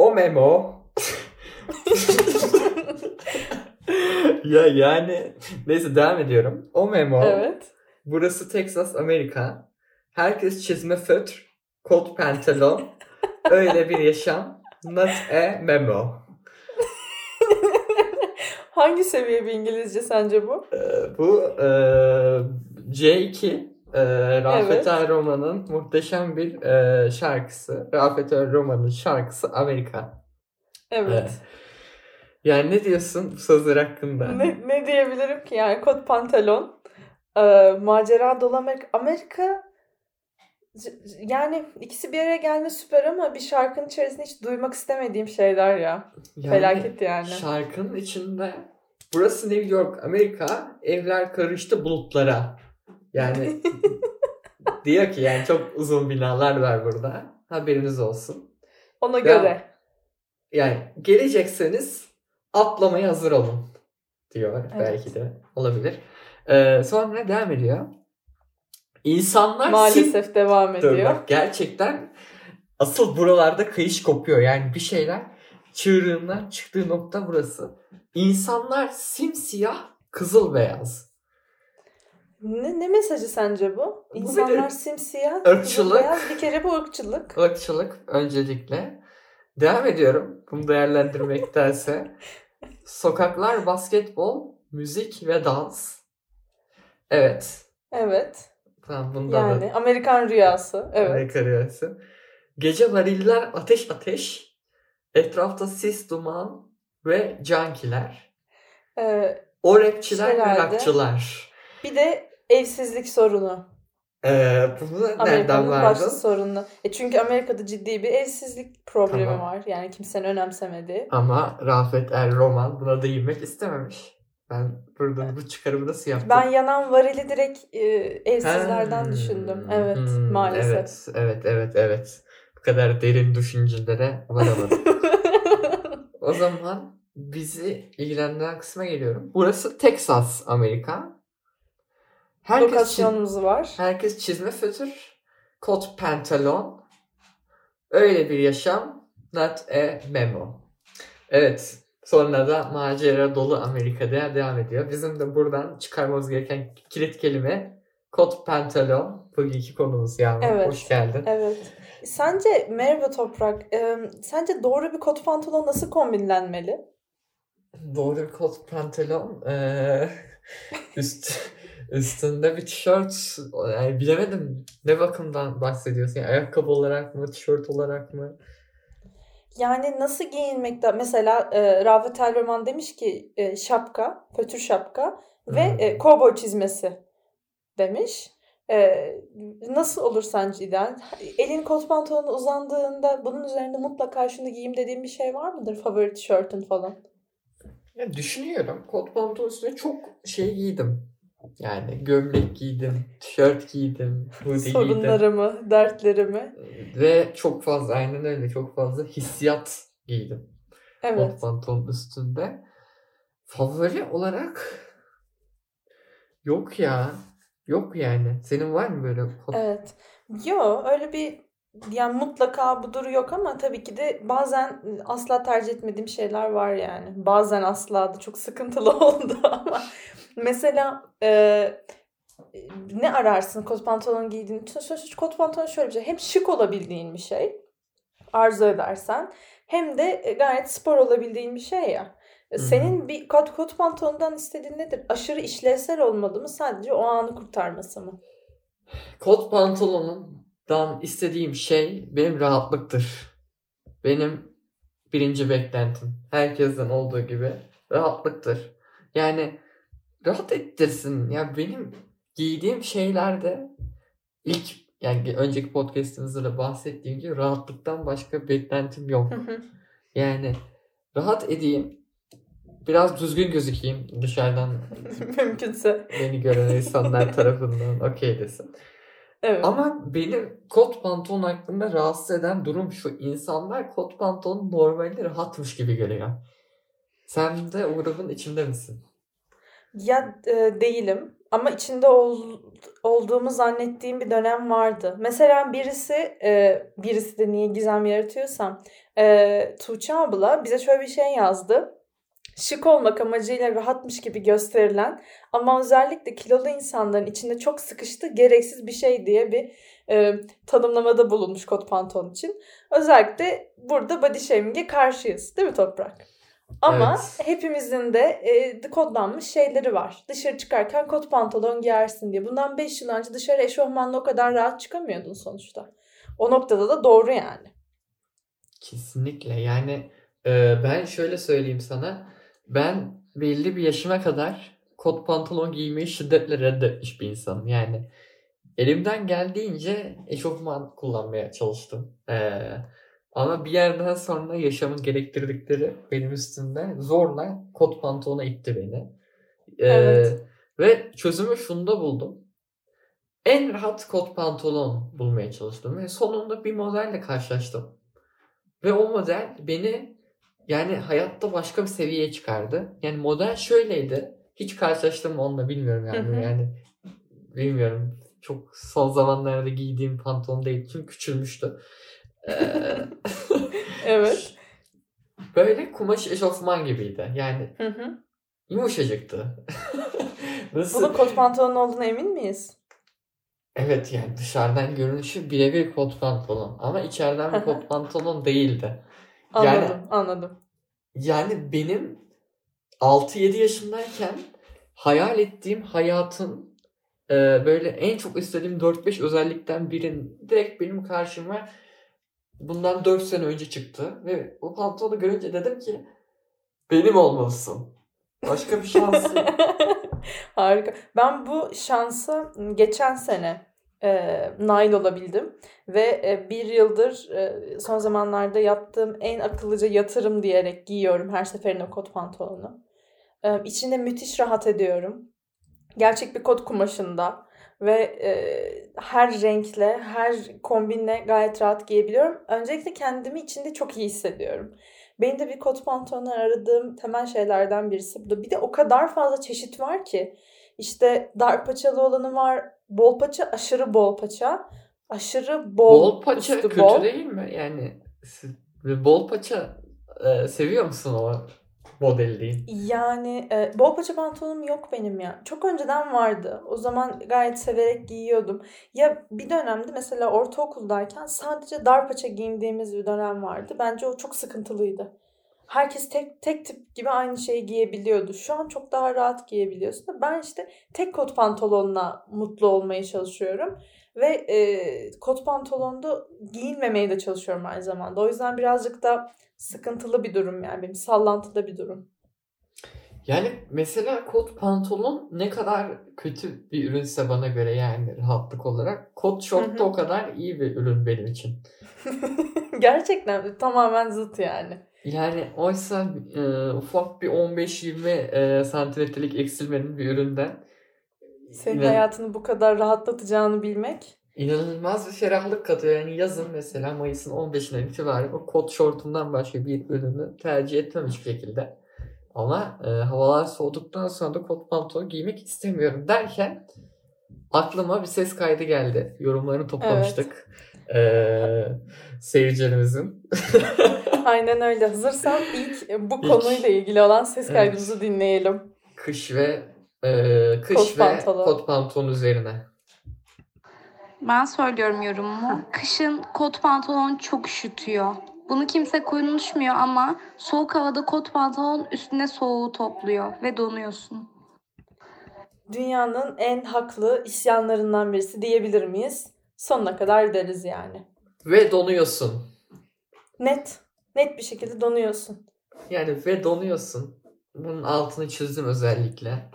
O memo. ya yani neyse devam ediyorum. O memo. evet. Burası Texas, Amerika. Herkes çizme fötr, kot pantolon. Öyle bir yaşam. Not a memo. Hangi seviye bir İngilizce sence bu? Ee, bu e, C2 e, Rafet Evet. Roman'ın muhteşem bir e, şarkısı. Rafet El Roman'ın şarkısı Amerika. Evet. Evet. Yani ne diyorsun bu sözler hakkında? Ne, ne diyebilirim ki yani kot pantolon, e, macera dolu Amerika. Amerika yani ikisi bir araya gelme süper ama bir şarkının içerisinde hiç duymak istemediğim şeyler ya. Yani Felaket yani. Şarkının içinde burası New York, Amerika, evler karıştı bulutlara. Yani diyor ki yani çok uzun binalar var burada. Haberiniz olsun. Ona Ya, göre. Yani gelecekseniz atlamaya hazır olun diyor Evet. belki de olabilir. Ee, sonra devam ediyor. İnsanlar Maalesef devam Dur ediyor. bak, gerçekten asıl buralarda kayış kopuyor. Yani bir şeyler çığırından çıktığı nokta burası. İnsanlar simsiyah kızıl beyaz. Ne, ne mesajı sence bu? İnsanlar simsiyah, ırkçılık. beyaz. Bir kere bu ırkçılık. Irkçılık öncelikle. Devam ediyorum bunu değerlendirmektense. Sokaklar basketbol, müzik ve dans. Evet. Evet. Tamam bundan da Yani Amerikan rüyası. Evet. Amerika rüyası. Gece variller ateş ateş. Etrafta sis duman ve cankiler. Ee, O rapçiler ve rakçılar. bir de evsizlik sorunu. Ee, bunu nereden Amerika'nın başlı vardın? sorunu. E çünkü Amerika'da ciddi bir evsizlik problemi Tamam. var. Yani kimsenin önemsemediği. Ama Rafet El Roman buna değinmek istememiş. Ben burada bu çıkarımı nasıl yaptım? Ben yanan varili direkt e, evsizlerden Hmm, düşündüm. Evet hmm, maalesef. Evet, evet, evet, evet. Bu kadar derin düşüncelere varamadım. o zaman bizi ilgilendiren kısma geliyorum. Burası Texas, Amerika. Herkes, çiz- Lokasyonumuz var. herkes çizme fötür, kot pantolon. Öyle bir yaşam, not a memo. Evet, sonra da macera dolu Amerika'da devam ediyor. Bizim de buradan çıkarmamız gereken kilit kelime kot pantolon. Bugünkü konumuz yani. Evet. Hoş geldin. Evet. Sence merhaba Toprak, e, sence doğru bir kot pantolon nasıl kombinlenmeli? Doğru bir kot pantolon. eee, üst üstünde bir tişört. Yani bilemedim ne bakımdan bahsediyorsun. Yani ayakkabı olarak mı, tişört olarak mı? Yani nasıl giyinmekte? Mesela e, Rafet El Roman demiş ki e, şapka, fötür şapka ve Hmm. e, kovboy çizmesi demiş. E, nasıl olur sence ideal? Elin kot pantolonu uzandığında bunun üzerinde mutlaka şunu giyeyim dediğin bir şey var mıdır? Favori tişörtün falan. Ya düşünüyorum. Kot pantolon üstüne çok şey giydim. Yani gömlek giydim, tişört giydim, hoodie giydim. Sorunlarımı, dertlerimi. Ve çok fazla aynen öyle çok fazla hissiyat giydim. Evet. Kot pantolon üstünde. Favori olarak yok ya. Yok yani. Senin var mı böyle? Evet. Yo öyle bir yani mutlaka bu duru yok ama tabii ki de bazen asla tercih etmediğim şeyler var yani. Bazen asla da çok sıkıntılı oldu ama mesela e, ne ararsın kot pantolon giydiğin için? Sözsüz kot pantolon şöyle bir şey. Hem şık olabildiğin bir şey arzu edersen hem de gayet spor olabildiğin bir şey ya. Senin bir kot, kot pantolondan istediğin nedir? Aşırı işlevsel olmalı mı? Sadece o anı kurtarması mı? Kot pantolonundan istediğim şey benim rahatlıktır. Benim birinci beklentim. Herkesten olduğu gibi rahatlıktır. Yani rahat ettirsin. Ya benim giydiğim şeylerde ilk yani önceki podcast'ımızda da bahsettiğim gibi rahatlıktan başka beklentim yok. Yani rahat edeyim. Biraz düzgün gözükeyim dışarıdan Mümkünse. beni gören insanlar tarafından okey desin. Evet. Ama benim kot pantolon hakkında rahatsız eden durum şu. insanlar kot pantolon normalde rahatmış gibi görüyor. Sen de o grubun içinde misin? Ya e, değilim ama içinde ol, olduğumu zannettiğim bir dönem vardı. Mesela birisi, e, birisi de niye gizem yaratıyorsam, e, Tuğçe abla bize şöyle bir şey yazdı. Şık olmak amacıyla rahatmış gibi gösterilen ama özellikle kilolu insanların içinde çok sıkıştı gereksiz bir şey diye bir e, tanımlamada bulunmuş kot pantolon için. Özellikle burada body shaming'e karşıyız değil mi Toprak? Ama evet. hepimizin de e, kodlanmış şeyleri var. Dışarı çıkarken kot pantolon giyersin diye. Bundan 5 yıl önce dışarı eşofmanla o kadar rahat çıkamıyordun sonuçta. O noktada da doğru yani. Kesinlikle. Yani e, ben şöyle söyleyeyim sana. Ben belli bir yaşıma kadar kot pantolon giymeyi şiddetle reddetmiş bir insanım. Yani elimden geldiğince eşofman kullanmaya çalıştım. Eee ama bir yerden sonra yaşamın gerektirdikleri benim üstümde zorla kot pantolona itti beni. Ee, evet. Ve çözümü şunda buldum. En rahat kot pantolon bulmaya çalıştım ve sonunda bir modelle karşılaştım. Ve o model beni yani hayatta başka bir seviyeye çıkardı. Yani model şöyleydi. Hiç karşılaştım onunla bilmiyorum yani. Yani bilmiyorum. Çok son zamanlarda giydiğim pantolon değil. Çünkü küçülmüştü. evet. Böyle kumaş eşofman gibiydi. Yani hı hı. yumuşacıktı. Nasıl? Bunun kot pantolon olduğuna emin miyiz? Evet yani dışarıdan görünüşü birebir kot pantolon. Ama içeriden bir kot pantolon değildi. Anladım yani, anladım. Yani benim 6-7 yaşındayken hayal ettiğim hayatın e, böyle en çok istediğim 4-5 özellikten birinin direkt benim karşıma bundan 4 sene önce çıktı ve o pantolonu görünce dedim ki benim olmalısın. Başka bir şans Harika. Ben bu şansa geçen sene e, nail olabildim. Ve e, bir yıldır e, son zamanlarda yaptığım en akıllıca yatırım diyerek giyiyorum her seferinde kot pantolonu. E, içinde müthiş rahat ediyorum. Gerçek bir kot kumaşında ve e, her renkle, her kombinle gayet rahat giyebiliyorum. Öncelikle kendimi içinde çok iyi hissediyorum. Benim de bir kot pantolonu aradığım temel şeylerden birisi bu. Bir de o kadar fazla çeşit var ki. İşte dar paçalı olanı var, bol paça, aşırı bol paça, aşırı bol Bol paça kötü bol. değil mi? Yani bol paça e, seviyor musun o model değil. Yani e, bol paça pantolonum yok benim ya. Çok önceden vardı. O zaman gayet severek giyiyordum. Ya bir dönemde mesela ortaokuldayken sadece dar paça giyindiğimiz bir dönem vardı. Bence o çok sıkıntılıydı. Herkes tek tek tip gibi aynı şeyi giyebiliyordu. Şu an çok daha rahat giyebiliyorsun da ben işte tek kot pantolonla mutlu olmaya çalışıyorum. Ve e, kot pantolonda giyinmemeye de çalışıyorum aynı zamanda. O yüzden birazcık da sıkıntılı bir durum yani benim sallantıda bir durum. Yani mesela kot pantolon ne kadar kötü bir ürünse bana göre yani rahatlık olarak kot şort da o kadar iyi bir ürün benim için. Gerçekten tamamen zıt yani. Yani oysa e, ufak bir 15-20 e, santimetrelik eksilmenin bir üründen senin inan- hayatını bu kadar rahatlatacağını bilmek inanılmaz bir ferahlık katıyor. Yani yazın mesela Mayıs'ın 15'inden itibaren o kot şortumdan başka bir ürünü tercih etmem hiçbir şekilde. Ama e, havalar soğuduktan sonra da kot pantolon giymek istemiyorum derken aklıma bir ses kaydı geldi. Yorumlarını toplamıştık. Evet. Ee, seyircilerimizin. Aynen öyle. Hazırsan ilk bu ilk, konuyla ilgili olan ses kaydımızı evet. dinleyelim. Kış ve e, kış kot ve pantolon. kot pantolon üzerine. Ben söylüyorum yorumumu. Kışın kot pantolon çok üşütüyor. Bunu kimse konuşmuyor ama soğuk havada kot pantolon üstüne soğuğu topluyor ve donuyorsun. Dünyanın en haklı isyanlarından birisi diyebilir miyiz? Sonuna kadar deriz yani. Ve donuyorsun. Net. Net bir şekilde donuyorsun. Yani ve donuyorsun. Bunun altını çizdim özellikle.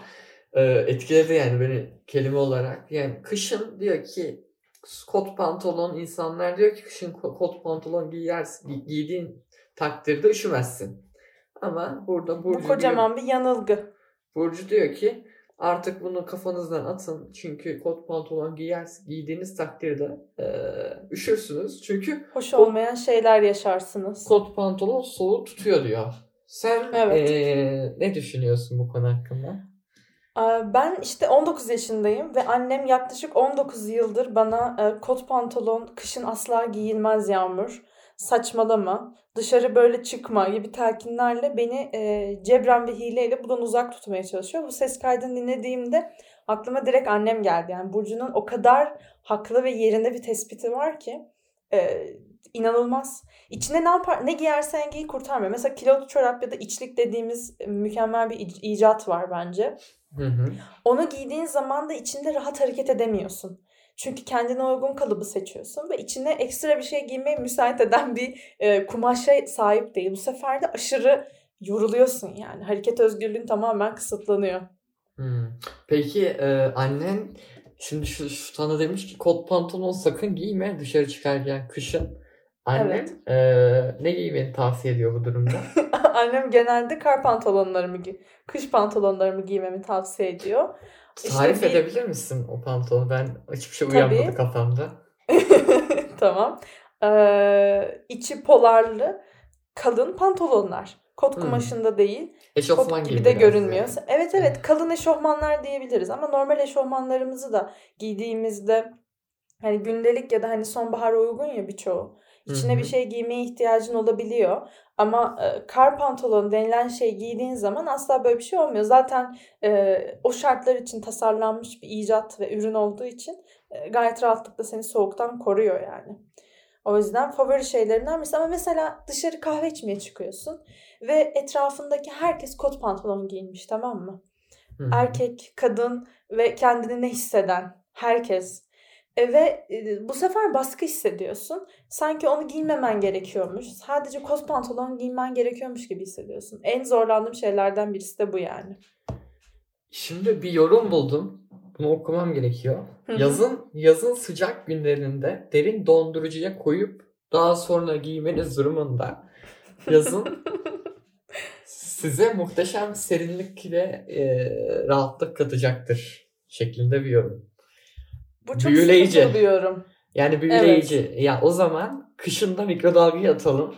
Ee, etkiledi yani beni kelime olarak. Yani kışın diyor ki kot pantolon insanlar diyor ki kışın kot pantolon giyersin, giydiğin takdirde üşümezsin. Ama burada Burcu Bu kocaman diyor, bir yanılgı. Burcu diyor ki artık bunu kafanızdan atın. Çünkü kot pantolon giyer, giydiğiniz takdirde e, üşürsünüz. Çünkü hoş olmayan şeyler yaşarsınız. Kot pantolon soğuk tutuyor diyor. Sen evet. e, ne düşünüyorsun bu konu hakkında? Ben işte 19 yaşındayım ve annem yaklaşık 19 yıldır bana kot pantolon kışın asla giyilmez Yağmur. Saçmalama. Dışarı böyle çıkma gibi telkinlerle beni e, cebren ve hileyle bundan uzak tutmaya çalışıyor. Bu ses kaydını dinlediğimde aklıma direkt annem geldi. Yani Burcu'nun o kadar haklı ve yerinde bir tespiti var ki e, inanılmaz. İçine ne yapar, ne giyersen giy kurtarmıyor. Mesela kilotlu çorap ya da içlik dediğimiz e, mükemmel bir ic- icat var bence. Hı hı. Onu giydiğin zaman da içinde rahat hareket edemiyorsun. Çünkü kendine uygun kalıbı seçiyorsun ve içine ekstra bir şey giymeye müsait eden bir e, kumaşa sahip değil. Bu sefer de aşırı yoruluyorsun yani. Hareket özgürlüğün tamamen kısıtlanıyor. Hmm. Peki e, annen şimdi şu, şu sana demiş ki kot pantolon sakın giyme dışarı çıkarken kışın. Annen Evet. e, ne giymeni tavsiye ediyor bu durumda? Annem genelde kar pantolonlarımı, kış pantolonlarımı giymemi tavsiye ediyor. İşte Tarif bir- edebilir misin o pantolonu? Ben hiçbir şey Tabii. uyanmadı kafamda. tamam. Ee, içi polarlı kalın pantolonlar. Kot Hmm. kumaşında değil. Eşofman Kot gibi gibi de görünmüyor. yani. Evet evet kalın eşofmanlar diyebiliriz ama normal eşofmanlarımızı da giydiğimizde hani gündelik ya da hani sonbahara uygun ya birçoğu. İçine Hı hı. bir şey giymeye ihtiyacın olabiliyor. Ama e, kar pantolonu denilen şey giydiğin zaman asla böyle bir şey olmuyor. Zaten e, o şartlar için tasarlanmış bir icat ve ürün olduğu için e, gayet rahatlıkla seni soğuktan koruyor yani. O yüzden favori şeylerinden birisi. Ama mesela dışarı kahve içmeye çıkıyorsun ve etrafındaki herkes kot pantolon giyinmiş tamam mı? Hı hı. Erkek, kadın ve kendini ne hisseden herkes. E, ve e, bu sefer baskı hissediyorsun. Sanki onu giymemen gerekiyormuş. Sadece kot pantolon giymen gerekiyormuş gibi hissediyorsun. En zorlandığım şeylerden birisi de bu yani. Şimdi bir yorum buldum. Bunu okumam gerekiyor. Yazın yazın sıcak günlerinde derin dondurucuya koyup daha sonra giymeniz durumunda yazın size muhteşem serinlik ve e, rahatlık katacaktır şeklinde bir yorum. Bu çok Büyüleyici. sıkıntılı bir yorum. Yani büyüleyici. Ya o zaman kışında mikrodalgaya atalım.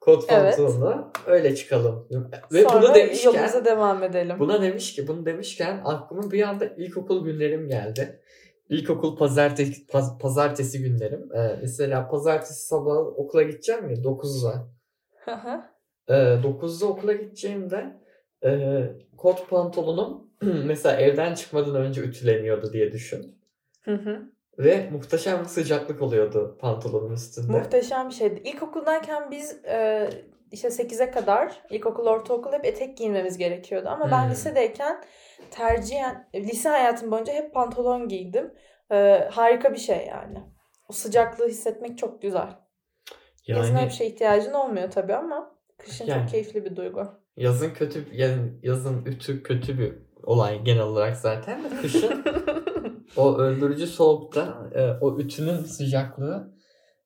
Kot Evet. pantolonu öyle çıkalım. Ve Sonra bunu demişken yolumuza devam edelim. Buna demiş ki, bunu demişken aklıma bir anda ilkokul günlerim geldi. İlkokul pazartesi, paz- pazartesi günlerim. Ee, mesela pazartesi sabah okula gideceğim ya 9'da. Hı hı. Ee, 9'da okula gideceğimde e, kot pantolonum mesela evden çıkmadan önce ütüleniyordu diye düşün. Hı hı. Ve muhteşem bir sıcaklık oluyordu pantolonun üstünde. Muhteşem bir şeydi. İlkokuldayken biz e, işte 8'e kadar ilkokul, ortaokul hep etek giyinmemiz gerekiyordu. Ama ben Hmm. lisedeyken tercihen lise hayatım boyunca hep pantolon giydim. E, harika bir şey yani. O sıcaklığı hissetmek çok güzel. Yazın öyle bir şeye ihtiyacın olmuyor tabii ama kışın Yani. çok keyifli bir duygu. yazın kötü yani yazın ütü kötü bir olay genel olarak zaten kışın o öldürücü soğukta e, o ütünün sıcaklığı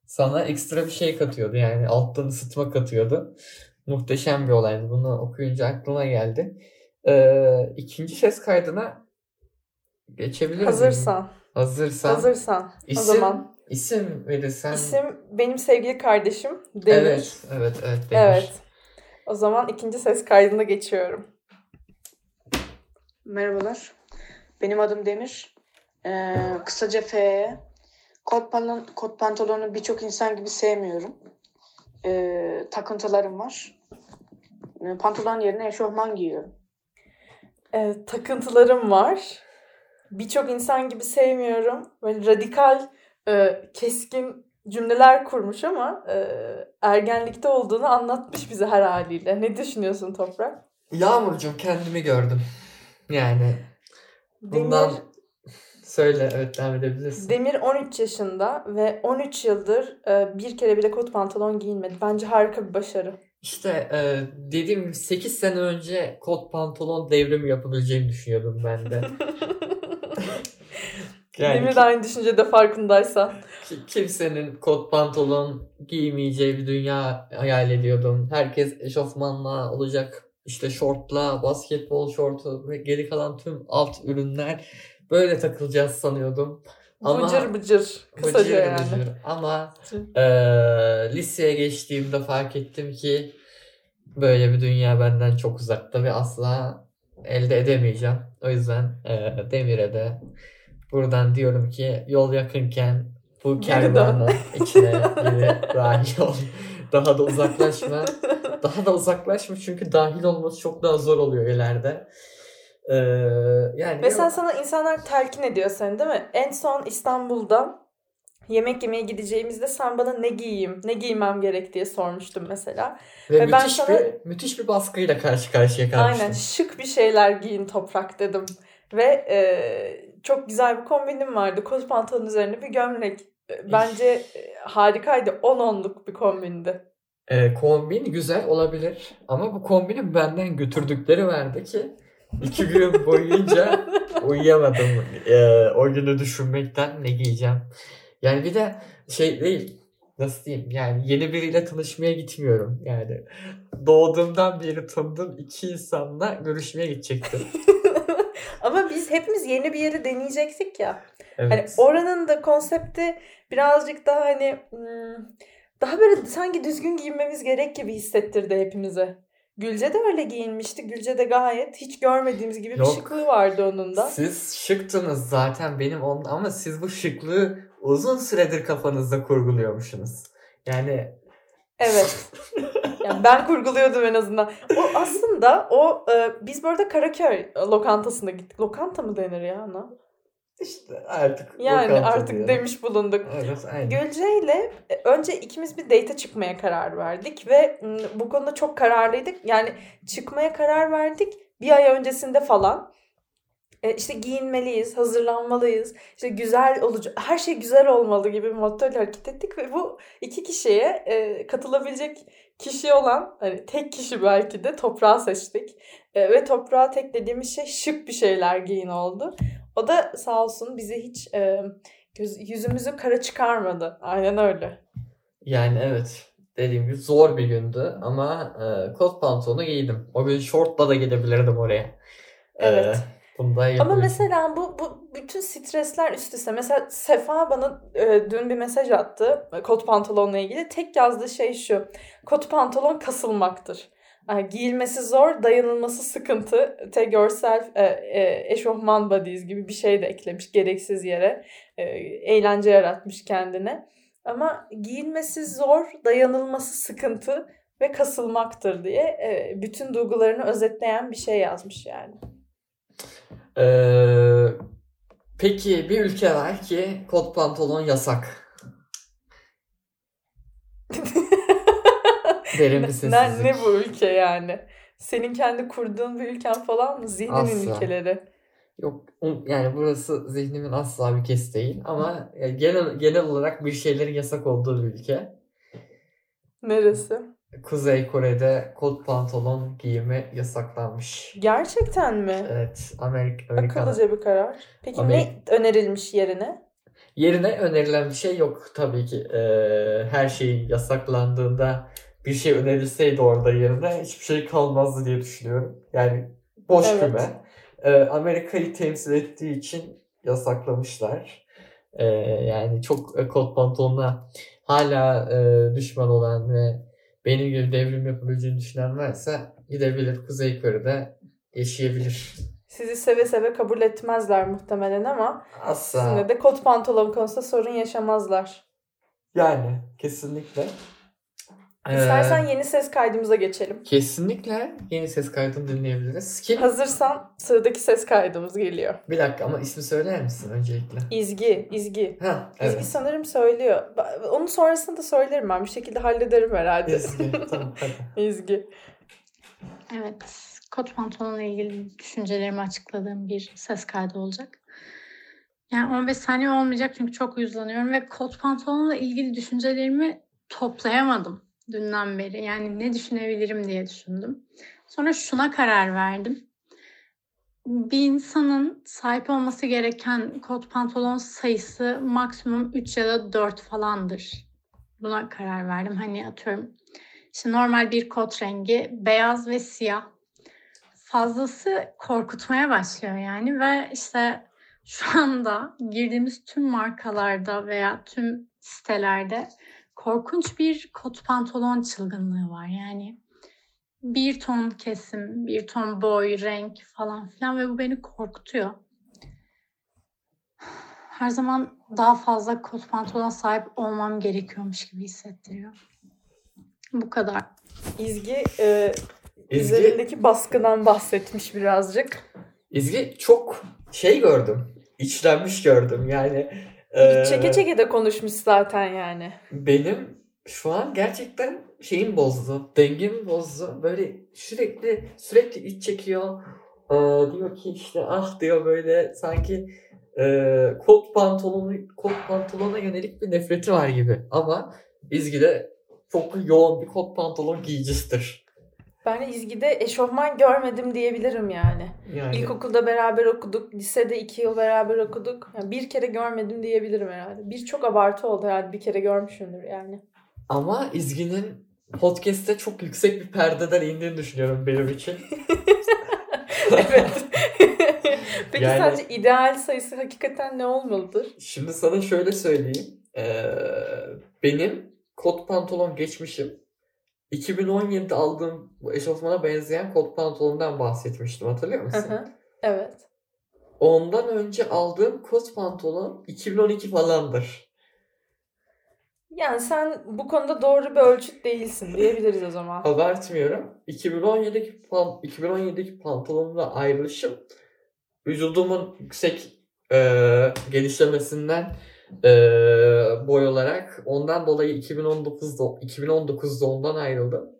sana ekstra bir şey katıyordu. Yani alttan ısıtma katıyordu. Muhteşem bir olaydı. Bunu okuyunca aklıma geldi. E, ikinci ses kaydına geçebilir miyim? Hazırsan. Hazırsan. Hazırsan. İsim, O zaman isim verirsen. isim benim sevgili kardeşim Demir. Evet, evet, evet. Demir. Evet. O zaman ikinci ses kaydına geçiyorum. Merhabalar. Benim adım Demir. Ee, kısaca F. Kot, pantolon, kot pantolonu birçok insan gibi sevmiyorum. Ee, takıntılarım var. Ee, pantolon yerine eşofman giyiyorum. Evet, takıntılarım var. Birçok insan gibi sevmiyorum. Böyle radikal, e, keskin cümleler kurmuş ama e, ergenlikte olduğunu anlatmış bize her haliyle. Ne düşünüyorsun Toprak? Yağmurcuğum kendimi gördüm. Yani bundan Demir, söyle evet devam edebilirsin. Demir 13 yaşında ve 13 yıldır e, bir kere bile kot pantolon giyinmedi. Bence harika bir başarı. İşte e, dediğim gibi 8 sene önce kot pantolon devrimi yapabileceğimi düşünüyordum ben de. Yani Demir de aynı düşüncede farkındaysan. ki- kimsenin kot pantolon giymeyeceği bir dünya hayal ediyordum. Herkes eşofmanla olacak işte şortla, basketbol şortu ve geri kalan tüm alt ürünler böyle takılacağız sanıyordum. Ama- Bıcır bıcır. Kısaca Bıcır yani. bıcır. Ama eee, liseye geçtiğimde fark ettim ki böyle bir dünya benden çok uzakta ve asla elde edemeyeceğim. O yüzden e, Demir'e de buradan diyorum ki yol yakınken bu kervanın içine biri dahil ol. Daha da uzaklaşma. Daha da uzaklaşma çünkü dahil olması çok daha zor oluyor ileride. Ee, yani Mesela sana insanlar telkin ediyor seni değil mi? En son İstanbul'da yemek yemeye gideceğimizde sen bana ne giyeyim, ne giymem gerek diye sormuştun mesela. ve ve ben sana- bir müthiş bir baskıyla karşı karşıya kalmıştım. Aynen şık bir şeyler giyin toprak dedim. Ve e, çok güzel bir kombinim vardı. Kot pantolon üzerine bir gömlek. E, Bence e, harikaydı. 10 onluk bir kombindi. Ee, kombin güzel olabilir ama bu kombinin benden götürdükleri vardı ki iki gün boyunca uyuyamadım ee, o günü düşünmekten ne giyeceğim. Yani bir de şey değil nasıl diyeyim yani yeni biriyle tanışmaya gitmiyorum yani doğduğumdan beri tanıdığım iki insanla görüşmeye gidecektim. Ama biz hepimiz yeni bir yeri deneyecektik ya. Evet. Hani oranın da konsepti birazcık daha hani hmm, daha böyle sanki düzgün giyinmemiz gerek gibi hissettirdi hepimize. Gülce de öyle giyinmişti. Gülce de gayet hiç görmediğimiz gibi Yok. bir şıklığı vardı onun da. Siz şıktınız zaten benim onun ama siz bu şıklığı uzun süredir kafanızda kurguluyormuşsunuz. Yani Evet. Yani ben kurguluyordum en azından. O aslında o e, biz bu arada Karaköy lokantasına gittik. Lokanta mı denir ya ona? İşte artık Yani artık diyelim. demiş bulunduk. Evet aynen. Gülce ile e, önce ikimiz bir date'e çıkmaya karar verdik ve bu konuda çok kararlıydık. Yani çıkmaya karar verdik bir ay öncesinde falan. E, işte giyinmeliyiz, hazırlanmalıyız. İşte güzel olacak, her şey güzel olmalı gibi bir mottoyla hareket ettik ve bu iki kişiye e, katılabilecek kişi olan hani tek kişi belki de toprağı seçtik. E, ve toprağa tek dediğimiz şey şık bir şeyler giyin oldu. O da sağ olsun bizi hiç e, göz, yüzümüzü kara çıkarmadı. Aynen öyle. Yani evet dediğim gibi zor bir gündü ama e, kot pantolonu giydim. O gün şortla da gidebilirdim oraya. Evet. E, bunu Ama mesela bu bu bütün stresler üst üste. Mesela Sefa bana e, dün bir mesaj attı e, kot pantolonla ilgili. Tek yazdığı şey şu. Kot pantolon kasılmaktır. Giyilmesi zor, dayanılması sıkıntı. Take yourself e, e, eşofman bodies gibi bir şey de eklemiş gereksiz yere. E, eğlence yaratmış kendine. Ama giyilmesi zor, dayanılması sıkıntı ve kasılmaktır diye e, bütün duygularını özetleyen bir şey yazmış yani. E, peki bir ülke var ki kot pantolon yasak. Derin bir Ne, sessizlik. ne bu ülke yani? Senin kendi kurduğun bir ülken falan mı? Zihninin Asla. ülkeleri. Yok yani burası zihnimin asla bir kes değil ama genel genel olarak bir şeylerin yasak olduğu bir ülke. Neresi? Kuzey Kore'de kot pantolon giyimi yasaklanmış. Gerçekten mi? Evet, Amerik Amerika'da. Akıllıca bir karar. Peki Amerik- ne önerilmiş yerine? Yerine önerilen bir şey yok tabii ki. Ee, her şey yasaklandığında bir şey önerilseydi orada yerine hiçbir şey kalmazdı diye düşünüyorum. Yani boş Evet. küme. Ee, Amerika'yı temsil ettiği için yasaklamışlar. Ee, yani çok e, kot pantolonuna hala e, düşman olan ve benim gibi devrim yapabileceğini düşünen varsa gidebilir Kuzey Kore'de yaşayabilir. Sizi seve seve kabul etmezler muhtemelen ama Asla. sizinle de kot pantolon konusunda sorun yaşamazlar. Yani kesinlikle. Ee, İstersen yeni ses kaydımıza geçelim. kesinlikle yeni ses kaydını dinleyebiliriz. Ki Hazırsan sıradaki ses kaydımız geliyor. bir dakika ama ismi söyler misin öncelikle? İzgi, İzgi. Ha İzgi evet. sanırım söylüyor. Onun sonrasında da söylerim ben. Bir şekilde hallederim herhalde. İzgi. tamam hadi. İzgi. Evet, kot pantolonla ilgili düşüncelerimi açıkladığım bir ses kaydı olacak. Yani 15 saniye olmayacak çünkü çok yüzlanıyorum ve kot pantolonla ilgili düşüncelerimi toplayamadım dünden beri. Yani ne düşünebilirim diye düşündüm. Sonra şuna karar verdim. Bir insanın sahip olması gereken kot pantolon sayısı maksimum 3 ya da 4 falandır. Buna karar verdim. Hani atıyorum işte normal bir kot rengi beyaz ve siyah. Fazlası korkutmaya başlıyor yani ve işte şu anda girdiğimiz tüm markalarda veya tüm sitelerde korkunç bir kot pantolon çılgınlığı var. Yani bir ton kesim, bir ton boy, renk falan filan ve bu beni korkutuyor. Her zaman daha fazla kot pantolona sahip olmam gerekiyormuş gibi hissettiriyor. Bu kadar. İzgi, e, İzgi, üzerindeki baskıdan bahsetmiş birazcık. İzgi çok şey gördüm. içlenmiş gördüm. Yani e, Çeke çeke de konuşmuş zaten yani. benim şu an gerçekten şeyim bozdu. Dengemi bozdu. Böyle sürekli sürekli iç çekiyor. Ee, diyor ki işte ah diyor böyle sanki e, kot pantolonu kot pantolona yönelik bir nefreti var gibi. Ama İzgi de çok yoğun bir kot pantolon giyicisidir. Ben İzgi'de eşofman görmedim diyebilirim yani. Yani İlkokulda beraber okuduk. Lisede iki yıl beraber okuduk. Yani bir kere görmedim diyebilirim herhalde. Bir çok abartı oldu herhalde. Bir kere görmüşümdür yani. ama İzgi'nin podcast'te çok yüksek bir perdeden indiğini düşünüyorum benim için. evet. Peki Yani- sence ideal sayısı hakikaten ne olmalıdır? Şimdi sana şöyle söyleyeyim. Ee, benim kot pantolon geçmişim 2017'de aldığım bu eşofmana benzeyen kot pantolondan bahsetmiştim hatırlıyor musun? hı. evet. Ondan önce aldığım kot pantolon 2012 falandır. Yani sen bu konuda doğru bir ölçüt değilsin diyebiliriz o zaman. Abartmıyorum. 2017'deki pan 2017'deki pantolonla ayrılışım vücudumun yüksek e, genişlemesinden e, boy olarak ondan dolayı 2019'da 2019'da ondan ayrıldım.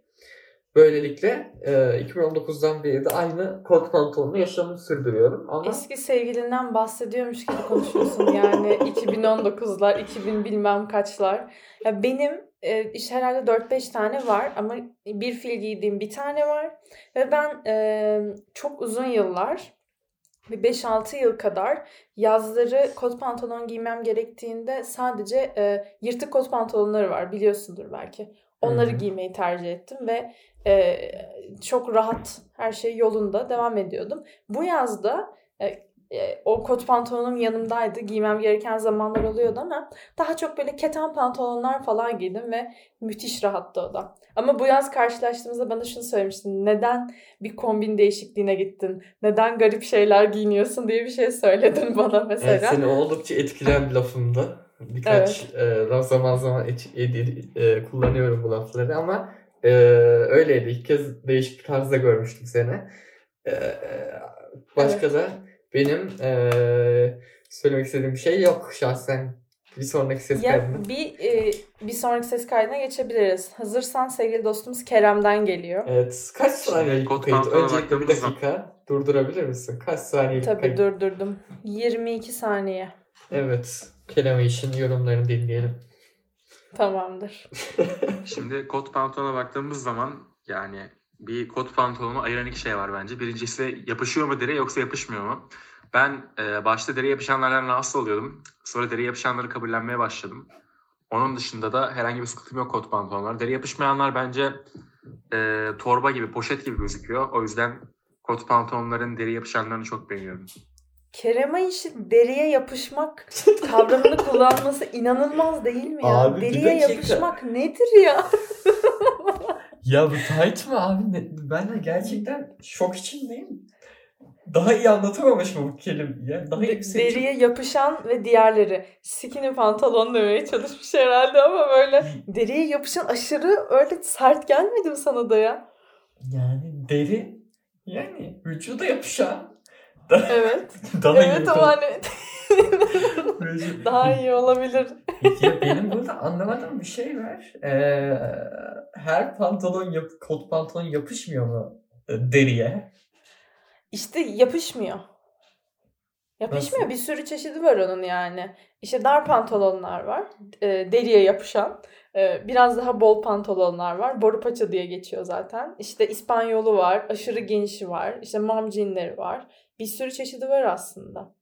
Böylelikle e, 2019'dan beri de aynı kot pantolonla yaşamımı sürdürüyorum ama Eski sevgilinden bahsediyormuş gibi konuşuyorsun yani 2019'lar, 2000 bilmem kaçlar. Ya benim e, işte herhalde 4-5 tane var ama bir fil giydiğim bir tane var. Ve ben e, çok uzun yıllar bir 5-6 yıl kadar yazları kot pantolon giymem gerektiğinde sadece e, yırtık kot pantolonları var biliyorsundur belki. Onları Hı hı. giymeyi tercih ettim ve e, çok rahat her şey yolunda devam ediyordum. Bu yazda e, o kot pantolonum yanımdaydı. Giymem gereken zamanlar oluyordu ama daha çok böyle keten pantolonlar falan giydim ve müthiş rahattı o da. Ama bu yaz karşılaştığımızda bana şunu söylemiştin. Neden bir kombin değişikliğine gittin? Neden garip şeyler giyiniyorsun diye bir şey söyledin bana mesela. Evet, seni oldukça etkileyen bir lafımdı. Birkaç e, zaman zaman et- ed- e, kullanıyorum bu lafları ama e, öyleydi. İlk kez değişik bir tarzda görmüştük seni. E, e, başka da benim e, söylemek istediğim bir şey yok şahsen. Bir sonraki ses Ya kaydına. bir e, bir sonraki ses kaydına geçebiliriz. Hazırsan sevgili dostumuz Kerem'den geliyor. Evet. Kaç saniyelik bir kayıt? Öncelikle bir dakika durdurabilir misin? Kaç saniyelik Tabii kayıt? durdurdum. 22 saniye. Evet. Kelime için yorumlarını dinleyelim. Tamamdır. Şimdi kot pantolona baktığımız zaman yani bir kot pantolonu ayıran iki şey var bence. Birincisi yapışıyor mu deri yoksa yapışmıyor mu? Ben e, başta deri yapışanlardan rahatsız oluyordum. Sonra deri yapışanları kabullenmeye başladım. Onun dışında da herhangi bir sıkıntım yok kot pantolonlar. Deri yapışmayanlar bence e, torba gibi, poşet gibi gözüküyor. O yüzden kot pantolonların deri yapışanlarını çok beğeniyorum. Kerema işi deriye yapışmak kavramını kullanması inanılmaz değil mi ya? Abi, deriye yapışmak nedir ya? Ya bu tight mı abi? Ne- Ben de gerçekten şok içindeyim. Daha iyi anlatamamış mı bu kelime? Ya daha De- yüksek. deriye yapışan ve diğerleri. Skinny pantolon demeye çalışmış herhalde ama böyle deriye yapışan aşırı öyle sert gelmedi mi sana da ya? Yani deri yani vücuda yapışan Evet. evet ama hani daha iyi olabilir. ya benim burada anlamadığım bir şey var. Ee, her pantolon yap kot pantolon yapışmıyor mu deriye? İşte yapışmıyor. Yapışmıyor. Nasıl? Bir sürü çeşidi var onun yani. İşte dar pantolonlar var. e, deriye yapışan. E, biraz daha bol pantolonlar var. Boru paça diye geçiyor zaten. İşte İspanyolu var. Aşırı genişi var. İşte mom jeanleri var. Bir sürü çeşidi var aslında.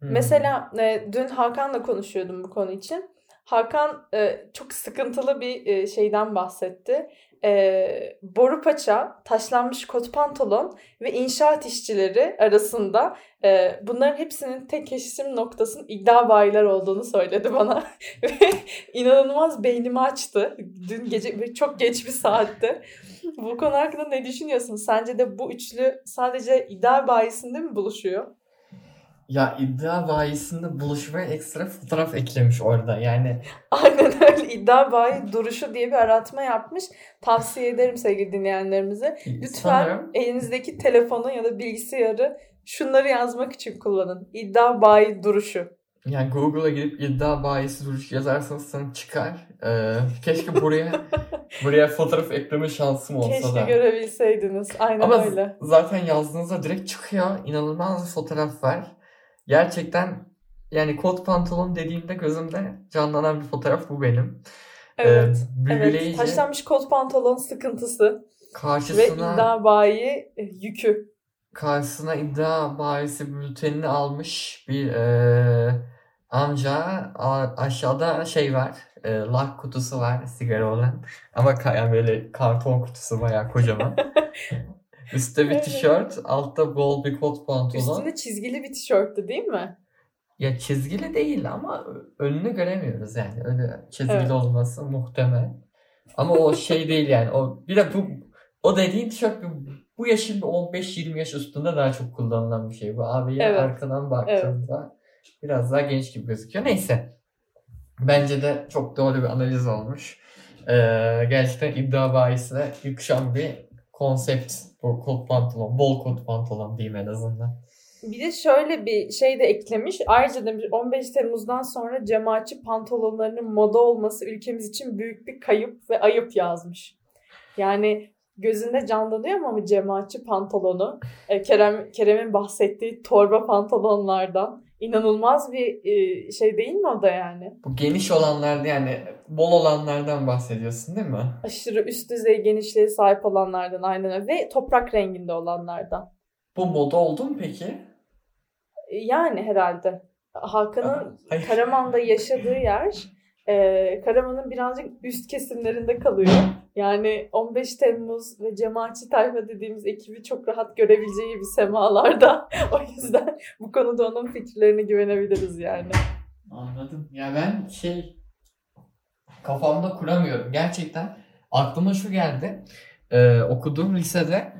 Mesela e, dün Hakan'la konuşuyordum bu konu için. Hakan e, çok sıkıntılı bir e, şeyden bahsetti. E, boru paça, taşlanmış kot pantolon ve inşaat işçileri arasında e, bunların hepsinin tek kesim noktasının iddia bayiler olduğunu söyledi bana. ve inanılmaz beynimi açtı. Dün gece çok geç bir saatte. Bu konu hakkında ne düşünüyorsun? Sence de bu üçlü sadece iddia bayisinde mi buluşuyor? Ya iddia bayisinde buluşmaya ekstra fotoğraf eklemiş orada. Yani Aynen öyle iddia bayi duruşu diye bir aratma yapmış. Tavsiye ederim sevgili dinleyenlerimize. Lütfen sanırım elinizdeki telefonu ya da bilgisayarı şunları yazmak için kullanın. İddia bayi duruşu. yani Google'a girip iddia bayisi duruş yazarsanız sana çıkar. Ee, keşke buraya buraya fotoğraf ekleme şansım olsa Keşke da. görebilseydiniz. Aynen Ama öyle. zaten yazdığınızda direkt çıkıyor. İnanılmaz fotoğraf var. Gerçekten yani kot pantolon dediğimde gözümde canlanan bir fotoğraf bu benim. Evet. Ee, Evet. büyüleyici. Taşlanmış kot pantolon sıkıntısı ve karşısına iddia bayi e, yükü. karşısına iddia bayisi bültenini almış bir e, amca A- aşağıda şey var e, lak kutusu var sigara olan ama yani böyle karton kutusu bayağı kocaman. Üstte bir Evet. tişört, altta bol bir kot pantolon. Üstünde çizgili bir tişörttü değil mi? Ya çizgili değil ama önünü göremiyoruz yani. Öyle çizgili Evet. olması muhtemel. Ama o şey değil yani. O bir de bu o dediğin tişört bu, yaşın 15-20 yaş üstünde daha çok kullanılan bir şey. Bu abiye Evet. arkadan baktığımda biraz daha genç gibi gözüküyor. Neyse. Bence de çok doğru bir analiz olmuş. Ee, gerçekten iddia bahisine yakışan bir konsept bu kot pantolon. Bol kot pantolon diyeyim en azından. Bir de şöyle bir şey de eklemiş. Ayrıca demiş 15 Temmuz'dan sonra cemaatçi pantolonlarının moda olması ülkemiz için büyük bir kayıp ve ayıp yazmış. Yani gözünde canlanıyor mu cemaatçi pantolonu? E, Kerem Kerem'in bahsettiği torba pantolonlardan inanılmaz bir e, şey değil mi o da yani? Bu geniş olanlar yani bol olanlardan bahsediyorsun değil mi? Aşırı üst düzey genişliğe sahip olanlardan aynen öyle. Ve toprak renginde olanlardan. Bu moda oldu mu peki? E, Yani herhalde. Hakan'ın. Karaman'da yaşadığı yer e, Karaman'ın birazcık üst kesimlerinde kalıyor. Yani 15 Temmuz ve cemaatçi tayfa dediğimiz ekibi çok rahat görebileceği bir semalarda. o yüzden bu konuda onun fikirlerine güvenebiliriz yani. Anladım. Ya ben şey kafamda kuramıyorum. Gerçekten aklıma şu geldi. Ee, okuduğum lisede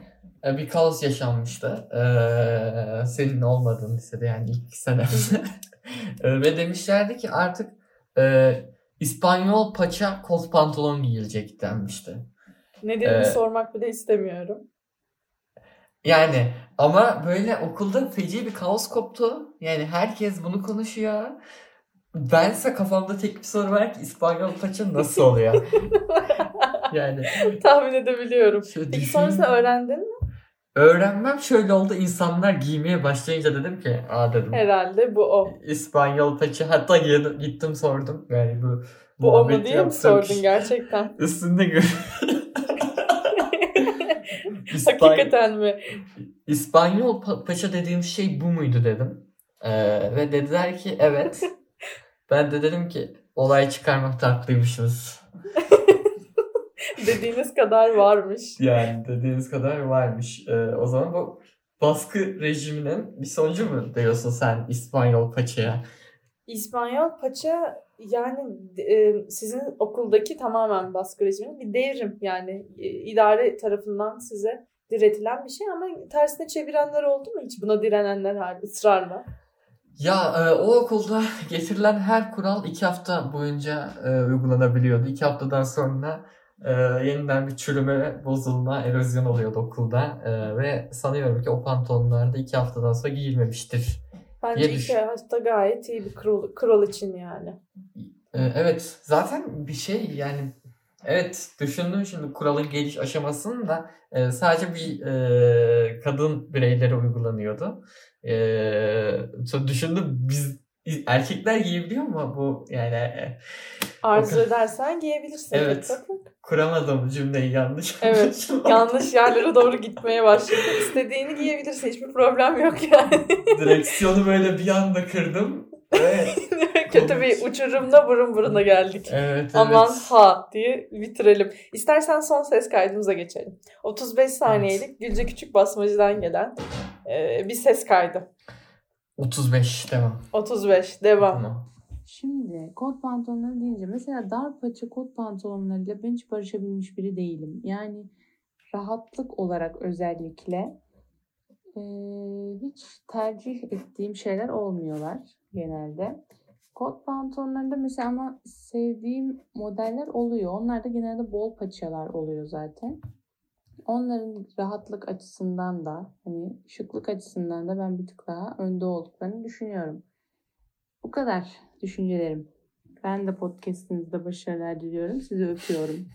e, bir kaos yaşanmıştı. Ee, senin olmadığın lisede yani ilk senemde. Ee, Ve demişlerdi ki artık e, İspanyol paça kot pantolon giyilecek denmişti. Nedenini Ee, sormak bile istemiyorum. Yani ama böyle okulda feci bir kaos koptu. Yani herkes bunu konuşuyor. Bense kafamda tek bir soru var ki İspanyol paça nasıl oluyor? yani Tahmin edebiliyorum. şöyle Peki düşün- sonrasında öğrendin mi? Öğrenmem şöyle oldu. İnsanlar giymeye başlayınca dedim ki aa dedim. Herhalde bu o. İspanyol paça hatta gittim, sordum. Yani bu Bu o mu diye mi sordun gerçekten? Üstünde gör. İspany- Hakikaten mi? İspanyol pa- paça dediğim şey bu muydu dedim. Ee, ve dediler ki evet. ben de dedim ki olay çıkarmakta haklıymışız. Dediğiniz kadar varmış. Yani dediğiniz kadar varmış. Ee, o zaman bu baskı rejiminin bir sonucu mu diyorsun sen İspanyol paçaya? İspanyol paça yani e, sizin okuldaki tamamen baskı rejiminin bir devrim yani e, idare tarafından size diretilen bir şey ama tersine çevirenler oldu mu hiç buna direnenler hali ısrarla? Ya e, o okulda getirilen her kural iki hafta boyunca e, uygulanabiliyordu. İki haftadan sonra e, yeniden bir çürüme, bozulma, erozyon oluyordu okulda. E, ve sanıyorum ki o pantolonlar da iki haftadan sonra giyilmemiştir. Bence iki hafta gayet iyi bir kural, kural için yani. E, evet zaten bir şey yani evet düşündüm şimdi kuralın geliş aşamasını da e, sadece bir e, kadın bireylere uygulanıyordu. E, düşündüm biz erkekler giyebiliyor mu bu yani e, Arzu edersen giyebilirsin. Evet. Bak. kuramadım cümleyi yanlış. Evet. Yanlış yerlere doğru gitmeye başladı. İstediğini giyebilirsin. Hiçbir problem yok yani. Direksiyonu böyle bir anda kırdım. Ve Kötü bir uçurumda burun buruna geldik. Evet evet. Aman ha diye bitirelim. İstersen son ses kaydımıza geçelim. 35 saniyelik Gülce Küçük Basmacı'dan gelen e, bir ses kaydı. 35 devam. 35 devam. Tamam. Şimdi kot pantolonları deyince mesela dar paça kot pantolonlarıyla ben hiç barışabilmiş biri değilim. Yani rahatlık olarak özellikle eee, hiç tercih ettiğim şeyler olmuyorlar genelde. Kot pantolonlarında mesela ama sevdiğim modeller oluyor. Onlar da genelde bol paçalar oluyor zaten. Onların rahatlık açısından da hani şıklık açısından da ben bir tık daha önde olduklarını düşünüyorum. Bu kadar düşüncelerim. Ben de podcastinizde başarılar diliyorum. Sizi öpüyorum.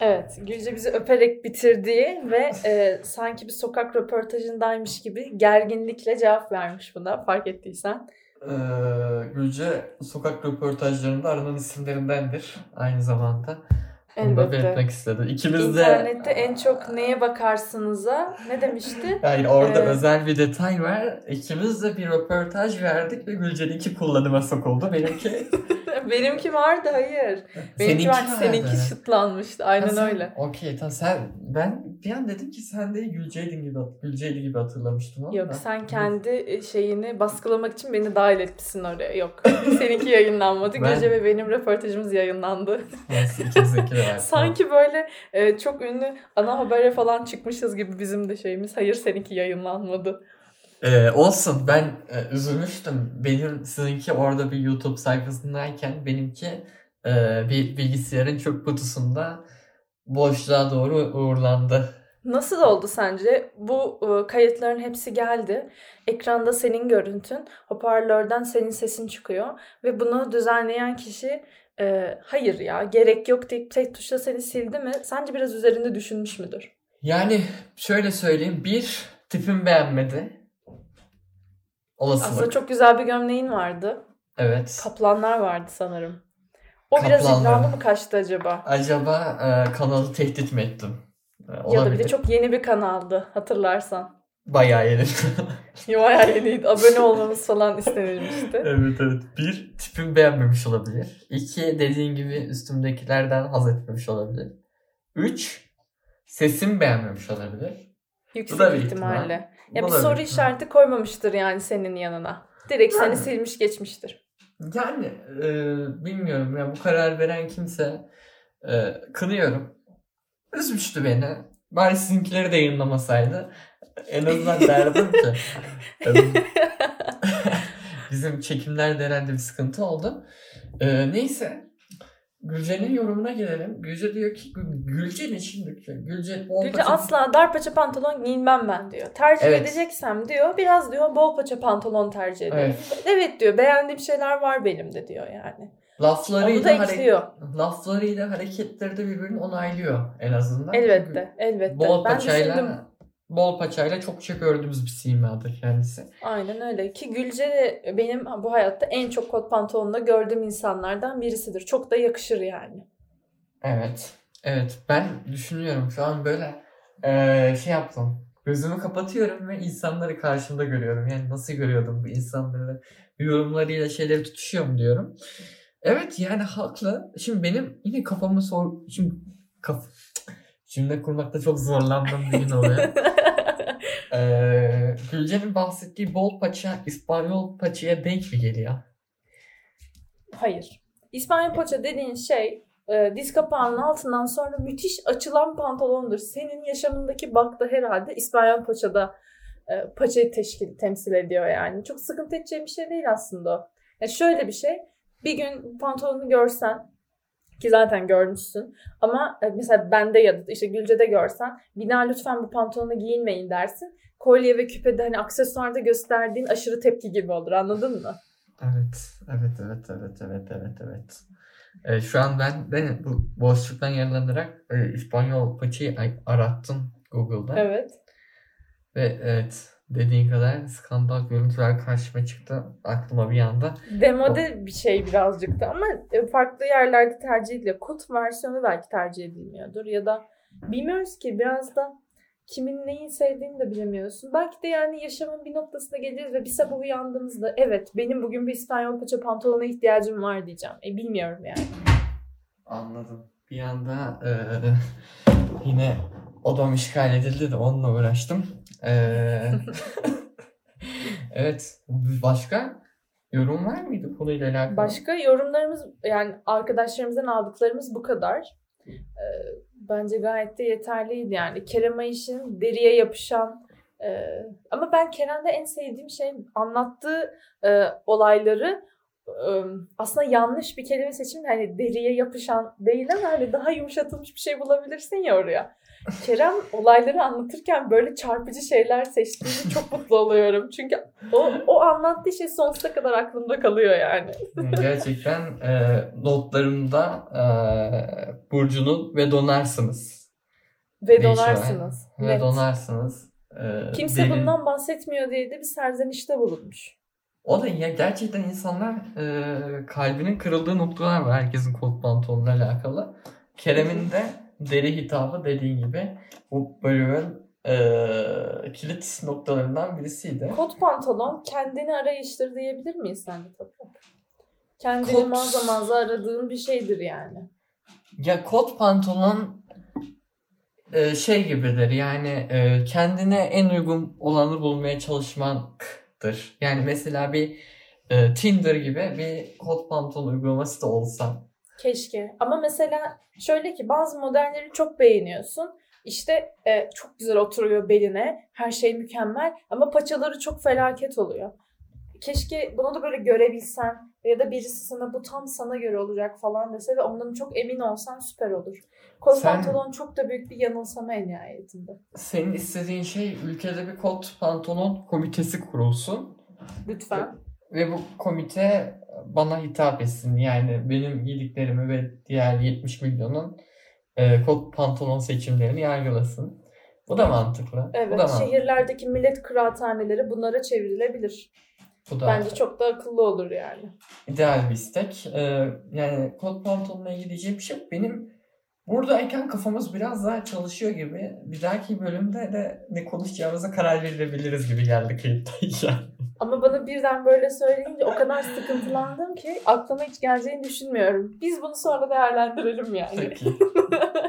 Evet, Gülce bizi öperek bitirdiği ve e, sanki bir sokak röportajındaymış gibi gerginlikle cevap vermiş buna fark ettiysen. Ee, Gülce sokak röportajlarında aranan isimlerindendir aynı zamanda. Bunu Elbette. belirtmek istedi. İkimiz de İnternette en çok neye bakarsınız'a ne demişti? yani orada Evet. özel bir detay var. İkimiz de bir röportaj verdik ve Gülce'ninki kullanıma sokuldu. Benimki Benimki vardı hayır. Benimki Seninki vardı, seninki şıtlanmıştı. Aynen Ha, sen- öyle. Okey tamam sen ben bir an dedim ki sen de Gülce'ydin gibi Gülce'ydi gibi hatırlamıştım ama. Yok sen kendi e, şeyini baskılamak için beni dahil etmişsin oraya. Yok. Seninki yayınlanmadı. Ben- Gülce ve benim röportajımız yayınlandı. Sanki böyle e, çok ünlü ana habere falan çıkmışız gibi bizim de şeyimiz. Hayır seninki yayınlanmadı. Ee, olsun ben e, üzülmüştüm. Benim sizinki orada bir YouTube sayfasındayken benimki e, bir bilgisayarın çöp kutusunda boşluğa doğru uğurlandı. Nasıl oldu sence? Bu e, kayıtların hepsi geldi. Ekranda senin görüntün, hoparlörden senin sesin çıkıyor ve bunu düzenleyen kişi e, hayır ya gerek yok deyip tek tuşla seni sildi mi? Sence biraz üzerinde düşünmüş müdür? Yani şöyle söyleyeyim. Bir, tipim beğenmedi. Olasılık. Aslında çok güzel bir gömleğin vardı. Evet. Kaplanlar vardı sanırım. O biraz Kaplanlar. iddialı mı kaçtı acaba? Acaba e, kanalı tehdit mi ettim? E, Ya da bir de çok yeni bir kanaldı hatırlarsan. Bayağı yeni. Bayağı yeniydi. Abone olmamız falan istenilmişti. evet evet. Bir, tipim beğenmemiş olabilir. İki, dediğin gibi üstümdekilerden haz etmemiş olabilir. Üç, sesim beğenmemiş olabilir. Yüksek Bu da bir ihtimal. Ya bir soru işareti koymamıştır yani senin yanına. Direkt Yani. seni silmiş geçmiştir. Yani e, bilmiyorum ya bu karar veren kimse e, kınıyorum. Üzmüştü beni. Bari sizinkileri de yayınlamasaydı. En azından derdim ki. Bizim çekimlerde herhalde bir sıkıntı oldu. E, neyse. Gülce'nin yorumuna gelelim. Gülce diyor ki Gülce ne şimdi? Gülce, bol Gülce paça- asla dar paça pantolon giymem ben diyor. Tercih Evet. edeceksem diyor biraz diyor bol paça pantolon tercih ederim. Evet. Evet. diyor beğendiğim şeyler var benim de diyor yani. Laflarıyla, hareket, laflarıyla hareketleri de birbirini onaylıyor en azından. Elbette elbette. Bol ben düşündüm. Bol paçayla çokça gördüğümüz bir simadır kendisi. Aynen öyle ki Gülce de benim bu hayatta en çok kot pantolonla gördüğüm insanlardan birisidir. Çok da yakışır yani. Evet. Evet. Ben düşünüyorum şu an böyle eee, şey yaptım. Gözümü kapatıyorum ve insanları karşımda görüyorum. Yani nasıl görüyordum bu insanları? Yorumlarıyla şeyleri tutuşuyor mu diyorum. Evet yani haklı. Şimdi benim yine kafamı sor... Şimdi kaf... Cümle kurmakta çok zorlandığım bir gün oluyor. Eee Gülce'nin bahsettiği bol paça İspanyol paçaya denk mi geliyor? Hayır. İspanyol paça dediğin şey e, diz kapağının altından sonra müthiş açılan pantolondur. Senin yaşamındaki bak da herhalde İspanyol paçada e, paçayı teşkil temsil ediyor yani. Çok sıkıntı edeceğim bir şey değil aslında o. Ya şöyle bir şey. Bir gün pantolonu görsen ki zaten görmüşsün ama e, mesela bende ya da işte Gülce'de görsen bina lütfen bu pantolonu giyinmeyin dersin. Kolye ve küpede hani aksesuarda gösterdiğin aşırı tepki gibi olur anladın mı? Evet, evet, evet, evet, evet, evet, evet. Ee, şu an ben de bu boşluktan yararlanarak e, İspanyol paçayı ay- arattım Google'da. Evet. Ve evet dediğin kadar skandal görüntüler karşıma çıktı aklıma bir anda. Demode bir şey birazcık da ama e, farklı yerlerde tercih ediliyor. Kot versiyonu belki tercih edilmiyordur ya da bilmiyoruz ki biraz da kimin neyi sevdiğini de bilemiyorsun. Belki de yani yaşamın bir noktasına geleceğiz ve bir sabah uyandığımızda evet benim bugün bir İspanyol paça pantolona ihtiyacım var diyeceğim. E bilmiyorum yani. Anladım. Bir anda eee, yine odam işgal edildi de onunla uğraştım. Eee, evet. Başka yorum var mıydı konuyla alakalı? Başka yorumlarımız yani arkadaşlarımızdan aldıklarımız bu kadar. Ee, bence gayet de yeterliydi yani. Kerem Ayış'ın deriye yapışan e, ama ben Kerem'de en sevdiğim şey anlattığı e, olayları e, aslında yanlış bir kelime seçimi hani deriye yapışan değil ama hani daha yumuşatılmış bir şey bulabilirsin ya oraya. Kerem olayları anlatırken böyle çarpıcı şeyler seçtiğinde çok mutlu oluyorum. Çünkü o, o anlattığı şey sonsuza kadar aklımda kalıyor yani. Gerçekten eee, notlarımda eee, Burcu'nun ve donarsınız. Ve donarsınız. Ve Net. donarsınız. Eee, Kimse derin- bundan bahsetmiyor diye de bir serzenişte bulunmuş. O da ya gerçekten insanlar eee, kalbinin kırıldığı noktalar var herkesin kot pantolonla alakalı. Kerem'in de deri hitabı dediğin gibi bu bölümün eee, kilit noktalarından birisiydi. Kot pantolon kendini arayıştır diyebilir miyiz sen de Toprak? Kendini Kot- mağaza mağaza aradığın bir şeydir yani. Ya kot pantolon eee, şey gibidir yani eee, kendine en uygun olanı bulmaya çalışmaktır. Yani mesela bir eee, Tinder gibi bir kot pantolon uygulaması da olsa Keşke. Ama mesela şöyle ki bazı modelleri çok beğeniyorsun. İşte e, çok güzel oturuyor beline. Her şey mükemmel. Ama paçaları çok felaket oluyor. Keşke bunu da böyle görebilsen ya da birisi sana bu tam sana göre olacak falan dese ve ondan çok emin olsan süper olur. Kot Sen- pantolon çok da büyük bir yanılsama en nihayetinde. Senin istediğin şey ülkede bir kot pantolon komitesi kurulsun Lütfen. Ve bu komite bana hitap etsin. Yani benim giydiklerimi ve diğer 70 milyonun e, kot pantolon seçimlerini yargılasın. Bu da mantıklı. Evet, bu da mantıklı. şehirlerdeki millet kıraathaneleri bunlara çevrilebilir. Bu da Bence çok da akıllı olur yani. ideal bir istek. E, yani kot pantolonla ilgili diyeceğim bir şey yok. Benim buradayken kafamız biraz daha çalışıyor gibi. Bir dahaki bölümde de ne konuşacağımıza karar verebiliriz gibi geldi kayıttayken. Ama bana birden böyle söyleyince o kadar sıkıntılandım ki aklıma hiç geleceğini düşünmüyorum. Biz bunu sonra değerlendirelim yani. Peki.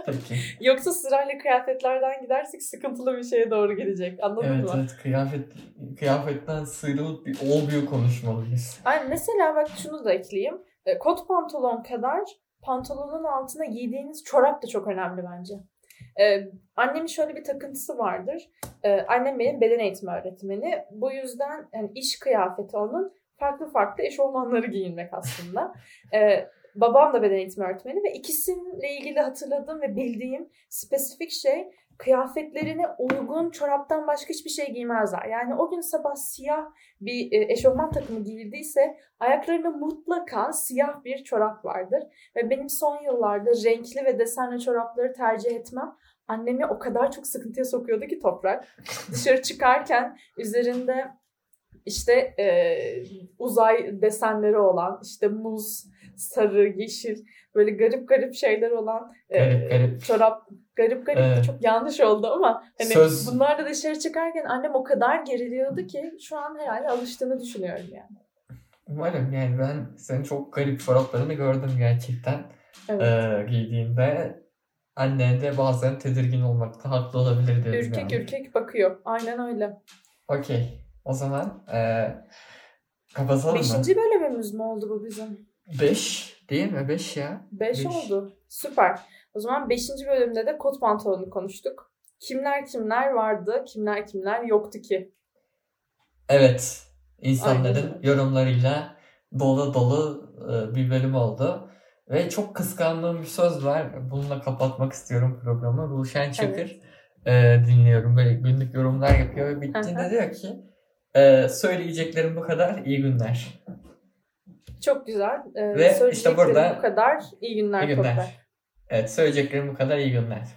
Peki. Yoksa sırayla kıyafetlerden gidersek sıkıntılı bir şeye doğru gidecek. Anladın Evet mı? evet kıyafet kıyafetten sıyrılıp bir olmuyor konuşmalıyız. Ay mesela bak şunu da ekleyeyim. E, Kot pantolon kadar pantolonun altına giydiğiniz çorap da çok önemli bence. E, annemin şöyle bir takıntısı vardır. E, annem benim beden eğitimi öğretmeni. Bu yüzden yani iş kıyafeti onun farklı farklı eşofmanları giyinmek aslında. E, babam da beden eğitimi öğretmeni ve ikisiyle ilgili hatırladığım ve bildiğim spesifik şey kıyafetlerine uygun çoraptan başka hiçbir şey giymezler. Yani o gün sabah siyah bir e, eşofman takımı giyildiyse ayaklarında mutlaka siyah bir çorap vardır. Ve benim son yıllarda renkli ve desenli çorapları tercih etmem annemi o kadar çok sıkıntıya sokuyordu ki toprak. Dışarı çıkarken üzerinde işte e, uzay desenleri olan işte muz, sarı, yeşil böyle garip garip şeyler olan e, Garip garip. çorap garip garip Evet. çok yanlış oldu ama hani Söz- bunlarla dışarı çıkarken annem o kadar geriliyordu ki şu an herhalde alıştığını düşünüyorum yani. Umarım yani ben senin çok garip çoraplarını gördüm gerçekten Evet. ee, giydiğinde. Annen de bazen tedirgin olmakta haklı olabilir diyorum ürkek yani. ürkek bakıyor. Aynen öyle. Okey. O zaman ee, kapatalım mı? Beşinci bölümümüz mü oldu bu bizim? 5 değil mi? 5 ya. Beş, Beş. oldu. Süper. O zaman beşinci bölümde de kot pantolonu konuştuk. Kimler kimler vardı, kimler kimler yoktu ki. Evet. Aynen insanların öyle. yorumlarıyla dolu dolu e, bir bölüm oldu. Ve çok kıskandığım bir söz var. Bununla kapatmak istiyorum programı. Ruşen Çakır e, dinliyorum. Böyle günlük yorumlar yapıyor ve bittiğinde diyor ki e, söyleyeceklerim bu kadar. iyi günler. Çok güzel. Ee, Ve işte burada- bu kadar. İyi günler, İyi günler. Toprak. Evet söyleyeceklerim bu kadar. İyi günler.